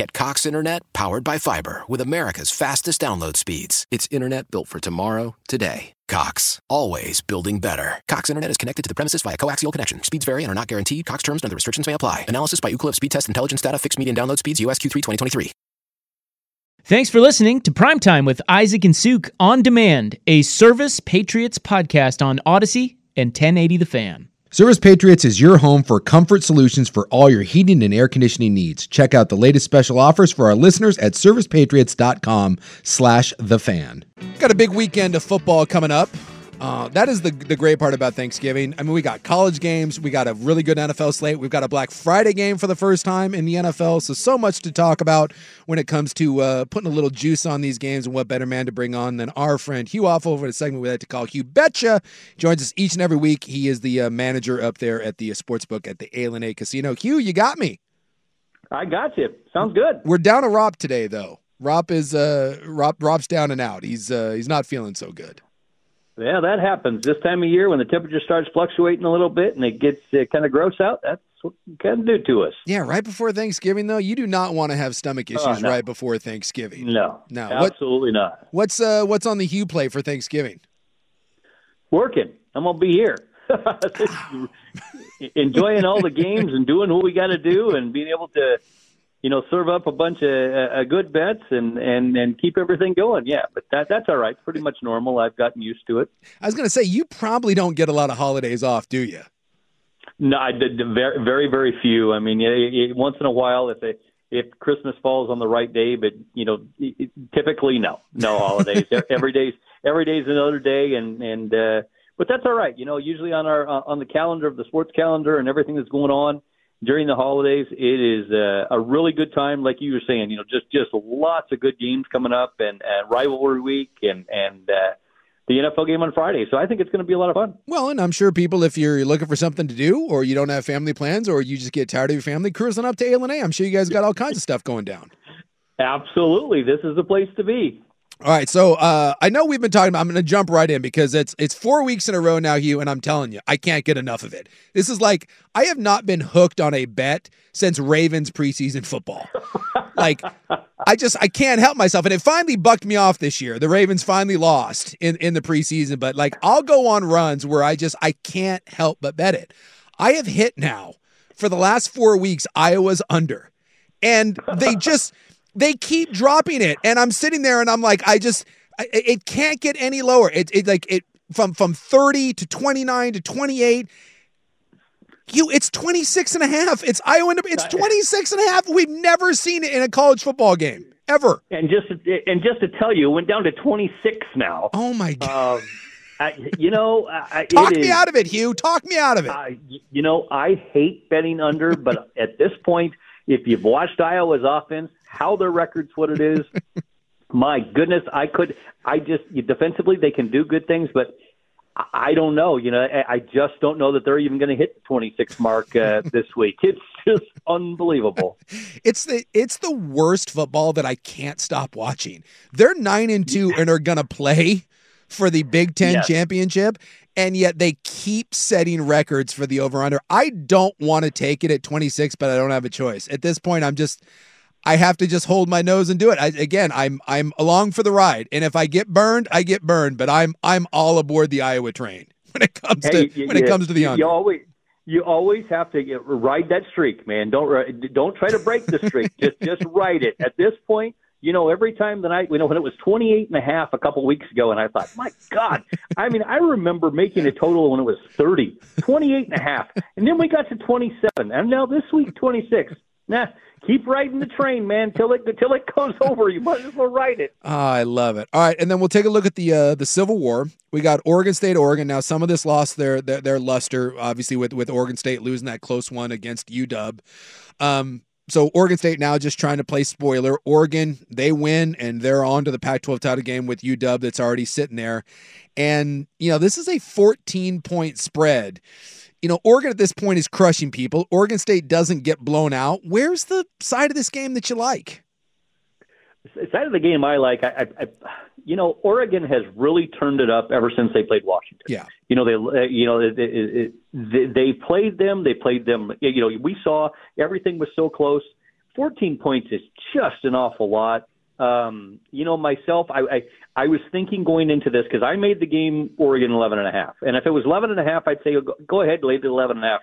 Get Cox Internet powered by fiber with America's fastest download speeds. It's internet built for tomorrow, today. Cox, always building better. Cox Internet is connected to the premises via coaxial connection. Speeds vary and are not guaranteed. Cox terms and other restrictions may apply. Analysis by Ookla Speed Test Intelligence Data. Fixed median download speeds. USQ3 2023. Thanks for listening to Primetime with Isaac and Suk on demand, a Service Patriots podcast on Audacy and 1080 The Fan. Service Patriots is your home for comfort solutions for all your heating and air conditioning needs. Check out the latest special offers for our listeners at servicepatriots.com slash the fan. Got a big weekend of football coming up. Uh, that is the the great part about Thanksgiving. I mean, we got college games, we got a really good NFL slate, we've got a Black Friday game for the first time in the NFL. So so much to talk about when it comes to uh, putting a little juice on these games, and what better man to bring on than our friend Hugh Aufill for a segment we like to call Hugh Betcha. Joins us each and every week. He is the uh, manager up there at the uh, sports book at the A Casino. Hugh, you got me. I got you. Sounds good. We're down to Rob today, though. Rob is uh Rob Rob's down and out. He's uh he's not feeling so good. Yeah, that happens this time of year when the temperature starts fluctuating a little bit and it gets uh, kind of gross out. That's what it can do to us. Yeah, right before Thanksgiving though, you do not want to have stomach issues oh, no. right before Thanksgiving. No, no, absolutely what, not. What's uh what's on the Hugh plate for Thanksgiving? Working. I'm gonna be here. Enjoying all the games and doing what we got to do and being able to you know, serve up a bunch of uh, good bets and and and keep everything going. Yeah, but that that's all right. Pretty much normal. I've gotten used to it. I was going to say you probably don't get a lot of holidays off, do you? No, I did very very very few. I mean, it, it, once in a while if they if Christmas falls on the right day, but you know, it, typically no, no holidays. every day's every day's another day, and and uh, but that's all right. You know, usually on our uh, on the calendar of the sports calendar and everything that's going on during the holidays. It is uh, a really good time, like you were saying. You know, just just lots of good games coming up, and, and rivalry week, and and uh, the NFL game on Friday. So I think it's going to be a lot of fun. Well, and I'm sure people, if you're looking for something to do, or you don't have family plans, or you just get tired of your family, cruising up to A. I'm sure you guys got all kinds of stuff going down. Absolutely, this is the place to be. All right, so uh, I know we've been talking. About, I'm going to jump right in because it's it's four weeks in a row now, Hugh, and I'm telling you, I can't get enough of it. This is like I have not been hooked on a bet since Ravens preseason football. like I just I can't help myself, and it finally bucked me off this year. The Ravens finally lost in in the preseason, but like I'll go on runs where I just I can't help but bet it. I have hit now for the last four weeks Iowa's under, and they just they keep dropping it, and I'm sitting there and I'm like, I just, I, it can't get any lower. It, it like it from from 30 to 29 to 28. You, it's 26 and a half. It's Iowa. It's 26 and a half. We've never seen it in a college football game ever. And just and just to tell you, it went down to 26 now. Oh my god. Um, I, you know, I, talk me is, out of it, Hugh. Talk me out of it. I, you know, I hate betting under, but at this point, if you've watched Iowa's offense, how their record's what it is. My goodness, I could. I just defensively they can do good things, but I don't know. You know, I just don't know that they're even going to hit the 26 mark uh, this week. It's just unbelievable. It's the it's the worst football that I can't stop watching. They're nine and two and are going to play for the Big Ten yes. championship, and yet they keep setting records for the over under. I don't want to take it at 26, but I don't have a choice at this point. I'm just I have to just hold my nose and do it. I, again, I'm I'm along for the ride, and if I get burned, I get burned. But I'm I'm all aboard the Iowa train when it comes hey, to you, when you, it comes to the under. You always you always have to get, ride that streak, man. Don't don't try to break the streak. just just ride it. At this point, you know, every time the night, you know, when it was 28 and a half a couple weeks ago, and I thought, my God, I mean, I remember making a total when it was 30, 28 and a half. And then we got to 27. And now this week, 26 Nah, keep riding the train, man, till it till it goes over. You might as well ride it. Oh, I love it. All right, and then we'll take a look at the uh, the Civil War. We got Oregon State, Oregon. Now, some of this lost their their, their luster, obviously, with with Oregon State losing that close one against UW. Um, so Oregon State now just trying to play spoiler. Oregon, they win and they're on to the Pac-12 title game with UW that's already sitting there. And you know, this is a 14 point spread. You know, Oregon at this point is crushing people. Oregon State doesn't get blown out. Where's the side of this game that you like? The side of the game I like, I, I, I you know, Oregon has really turned it up ever since they played Washington. Yeah. You know, they, uh, you know, it, it, it, they played them. They played them. You know, we saw everything was so close. 14 points is just an awful lot. Um, you know, myself, I, I, I was thinking going into this because I made the game Oregon 11 and a half, and if it was 11 and a half, I'd say go, go ahead, lay the 11 and a half.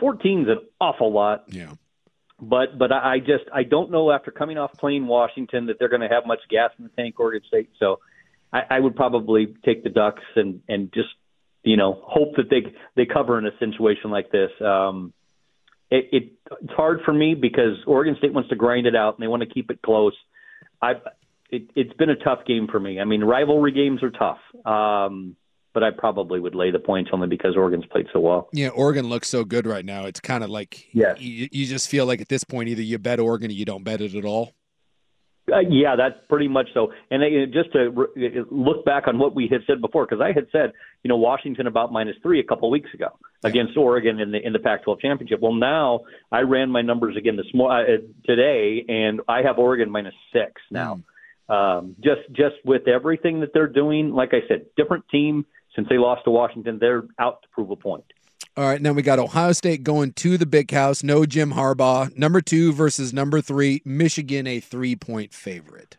14 is an awful lot. Yeah but but I just I don't know after coming off playing Washington that they're going to have much gas in the tank, Oregon State. So I, I would probably take the Ducks and and just you know hope that they they cover in a situation like this. Um, it, it it's hard for me because Oregon State wants to grind it out and they want to keep it close. I it, it's been a tough game for me. I mean, rivalry games are tough. Um, but I probably would lay the points only because Oregon's played so well. Yeah, Oregon looks so good right now. It's kind of like yeah, you, you just feel like at this point either you bet Oregon or you don't bet it at all. Uh, yeah, that's pretty much so. And uh, just to re- look back on what we had said before, because I had said, you know, Washington about minus three a couple weeks ago yeah. against Oregon in the in the Pac-12 championship. Well, now I ran my numbers again this mo- uh, today, and I have Oregon minus six now. Mm. Um, just just with everything that they're doing, like I said, different team since they lost to Washington, they're out to prove a point. All right, now we got Ohio State going to the big house. No Jim Harbaugh. Number two versus number three. Michigan, a three point favorite.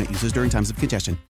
internet users during times of congestion.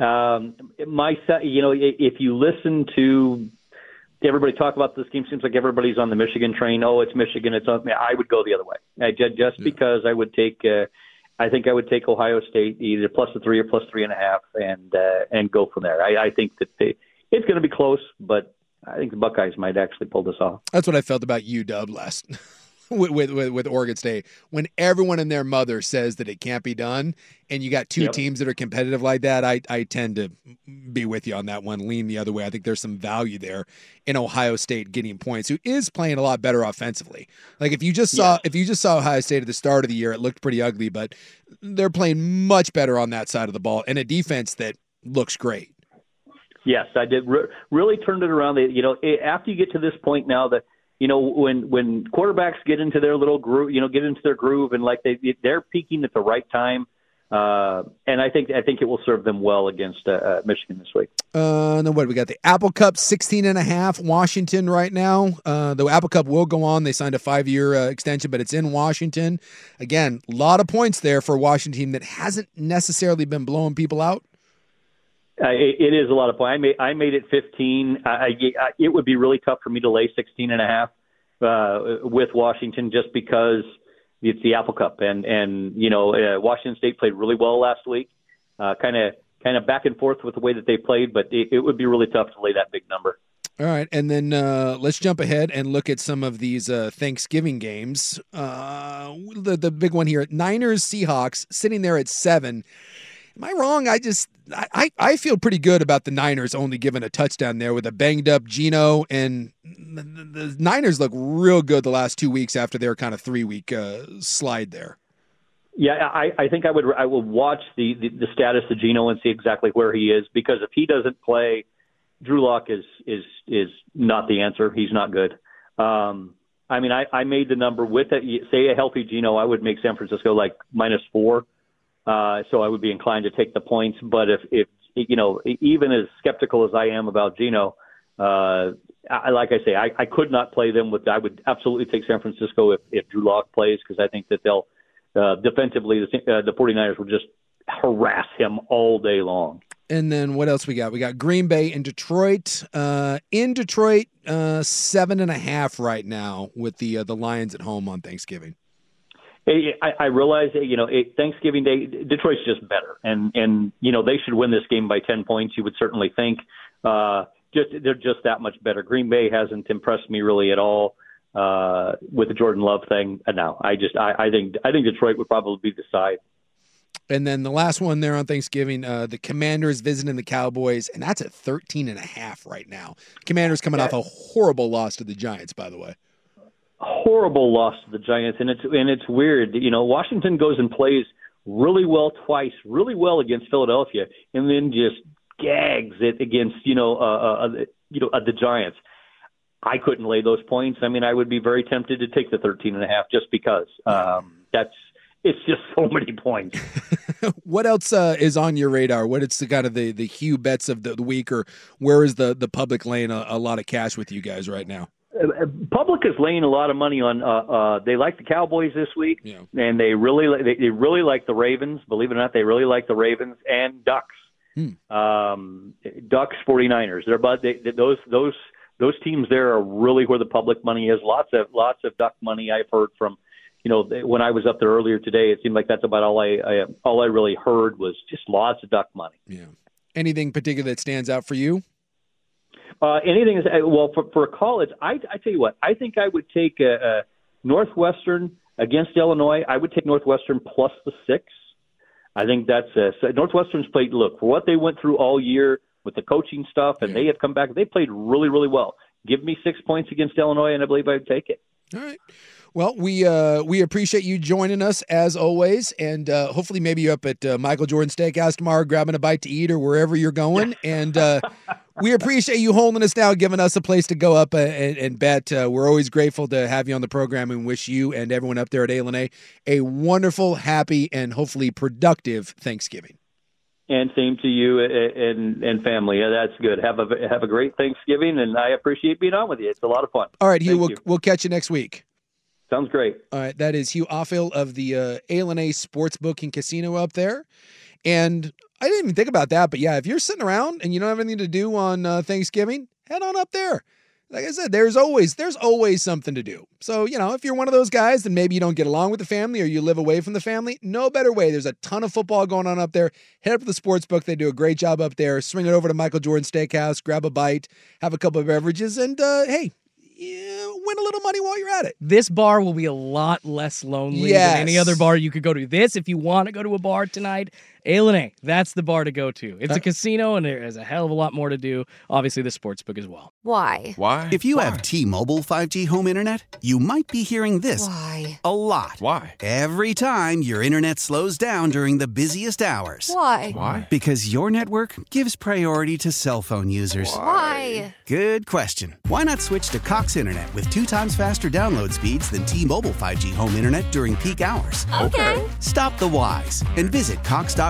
Um, my, you know, if you listen to everybody talk about this game, seems like everybody's on the Michigan train. Oh, it's Michigan. It's on. I would go the other way. I, just yeah. because I would take. Uh, I think I would take Ohio State either plus the three or plus three and a half, and uh, and go from there. I, I think that they, it's going to be close, but I think the Buckeyes might actually pull this off. That's what I felt about UW last with, with, with Oregon State. When everyone and their mother says that it can't be done, and you got two yep. teams that are competitive like that, I I tend to be with you on that one. Lean the other way. I think there's some value there in Ohio State getting points, who is playing a lot better offensively. Like if you just saw yeah. if you just saw Ohio State at the start of the year, it looked pretty ugly, but they're playing much better on that side of the ball and a defense that looks great. Yes, I did. Re- really turned it around. You know, after you get to this point now that you know, when when quarterbacks get into their little groove, you know, get into their groove, and like they they're peaking at the right time. Uh, and I think I think it will serve them well against uh, uh, Michigan this week. Uh, then what we got the Apple Cup 16 and a half Washington right now. Uh, the Apple Cup will go on. They signed a five year uh, extension, but it's in Washington. Again, a lot of points there for Washington that hasn't necessarily been blowing people out. Uh, it, it is a lot of points. I made I made it 15. I, I, it would be really tough for me to lay 16 and a half uh, with Washington just because it's the Apple Cup, and and you know uh, Washington State played really well last week, kind of kind of back and forth with the way that they played, but it, it would be really tough to lay that big number. All right, and then uh, let's jump ahead and look at some of these uh, Thanksgiving games. Uh, the the big one here: Niners Seahawks, sitting there at seven. Am I wrong? I just I, I feel pretty good about the Niners only giving a touchdown there with a banged up Geno, and the, the Niners look real good the last two weeks after their kind of three week uh, slide there. Yeah, I, I think I would I will watch the, the the status of Geno and see exactly where he is because if he doesn't play, Drew Lock is is is not the answer. He's not good. Um, I mean, I, I made the number with it. Say a healthy Geno, I would make San Francisco like minus four. Uh, so I would be inclined to take the points. But if, if you know, even as skeptical as I am about Geno, uh, I, like I say, I, I could not play them with. I would absolutely take San Francisco if, if Drew Lock plays because I think that they'll uh, defensively the, uh, the 49ers will just harass him all day long. And then what else we got? We got Green Bay and Detroit. Uh, in Detroit, uh, seven and a half right now with the uh, the Lions at home on Thanksgiving. I, I realize that you know it, Thanksgiving Day, Detroit's just better, and and you know they should win this game by ten points. You would certainly think. Uh, just they're just that much better. Green Bay hasn't impressed me really at all uh, with the Jordan Love thing. Uh, no, I just I, I think I think Detroit would probably be the side. And then the last one there on Thanksgiving, uh, the Commanders visiting the Cowboys, and that's at 13 and a half right now. Commanders coming yeah. off a horrible loss to the Giants, by the way horrible loss to the Giants, and it's and it's weird. You know, Washington goes and plays really well twice, really well against Philadelphia, and then just gags it against you know uh, uh, uh you know uh, the Giants. I couldn't lay those points. I mean, I would be very tempted to take the 13 and a half just because. Um, that's it's just so many points. what else uh, is on your radar? What is the kind of the the Hugh bets of the, the week, or where is the the public laying a, a lot of cash with you guys right now? Uh, public is laying a lot of money on. Uh, uh, they like the Cowboys this week, yeah. and they really they, they really like the Ravens. Believe it or not, they really like the Ravens and Ducks. Hmm. Um, Ducks, 49ers. They're about they, they, those those those teams there are really where the public money is. Lots of lots of Duck money I've heard from. You know, when I was up there earlier today, it seemed like that's about all I, I all I really heard was just lots of Duck money. Yeah. Anything particular that stands out for you? Uh, anything is uh, well for for a college. I I tell you what, I think I would take a, a Northwestern against Illinois. I would take Northwestern plus the six. I think that's a, so Northwestern's played. Look for what they went through all year with the coaching stuff, and yeah. they have come back. They played really, really well. Give me six points against Illinois, and I believe I'd take it. All right. Well, we uh, we appreciate you joining us as always, and uh, hopefully maybe you're up at uh, Michael Jordan Steakhouse tomorrow, grabbing a bite to eat or wherever you're going. and uh, we appreciate you holding us down, giving us a place to go up uh, and, and bet. Uh, we're always grateful to have you on the program, and wish you and everyone up there at A a wonderful, happy, and hopefully productive Thanksgiving. And same to you and and family. That's good. Have a have a great Thanksgiving, and I appreciate being on with you. It's a lot of fun. All right, Hugh. We'll, we'll catch you next week. Sounds great. All right, that is Hugh Aufill of the uh, A Sportsbook and Casino up there. And I didn't even think about that, but yeah, if you're sitting around and you don't have anything to do on uh, Thanksgiving, head on up there. Like I said, there's always there's always something to do. So you know, if you're one of those guys that maybe you don't get along with the family or you live away from the family, no better way. There's a ton of football going on up there. Head up to the sports book; they do a great job up there. Swing it over to Michael Jordan Steakhouse, grab a bite, have a couple of beverages, and uh, hey, yeah, win a little money while you're at it. This bar will be a lot less lonely yes. than any other bar you could go to. This, if you want to go to a bar tonight A. That's the bar to go to. It's a casino and there is a hell of a lot more to do. Obviously, the sports book as well. Why? Why? If you have T-Mobile 5G home internet, you might be hearing this Why? a lot. Why? Every time your internet slows down during the busiest hours. Why? Why? Because your network gives priority to cell phone users. Why? Good question. Why not switch to Cox Internet with two times faster download speeds than T-Mobile 5G home internet during peak hours? Okay. Stop the whys and visit cox.com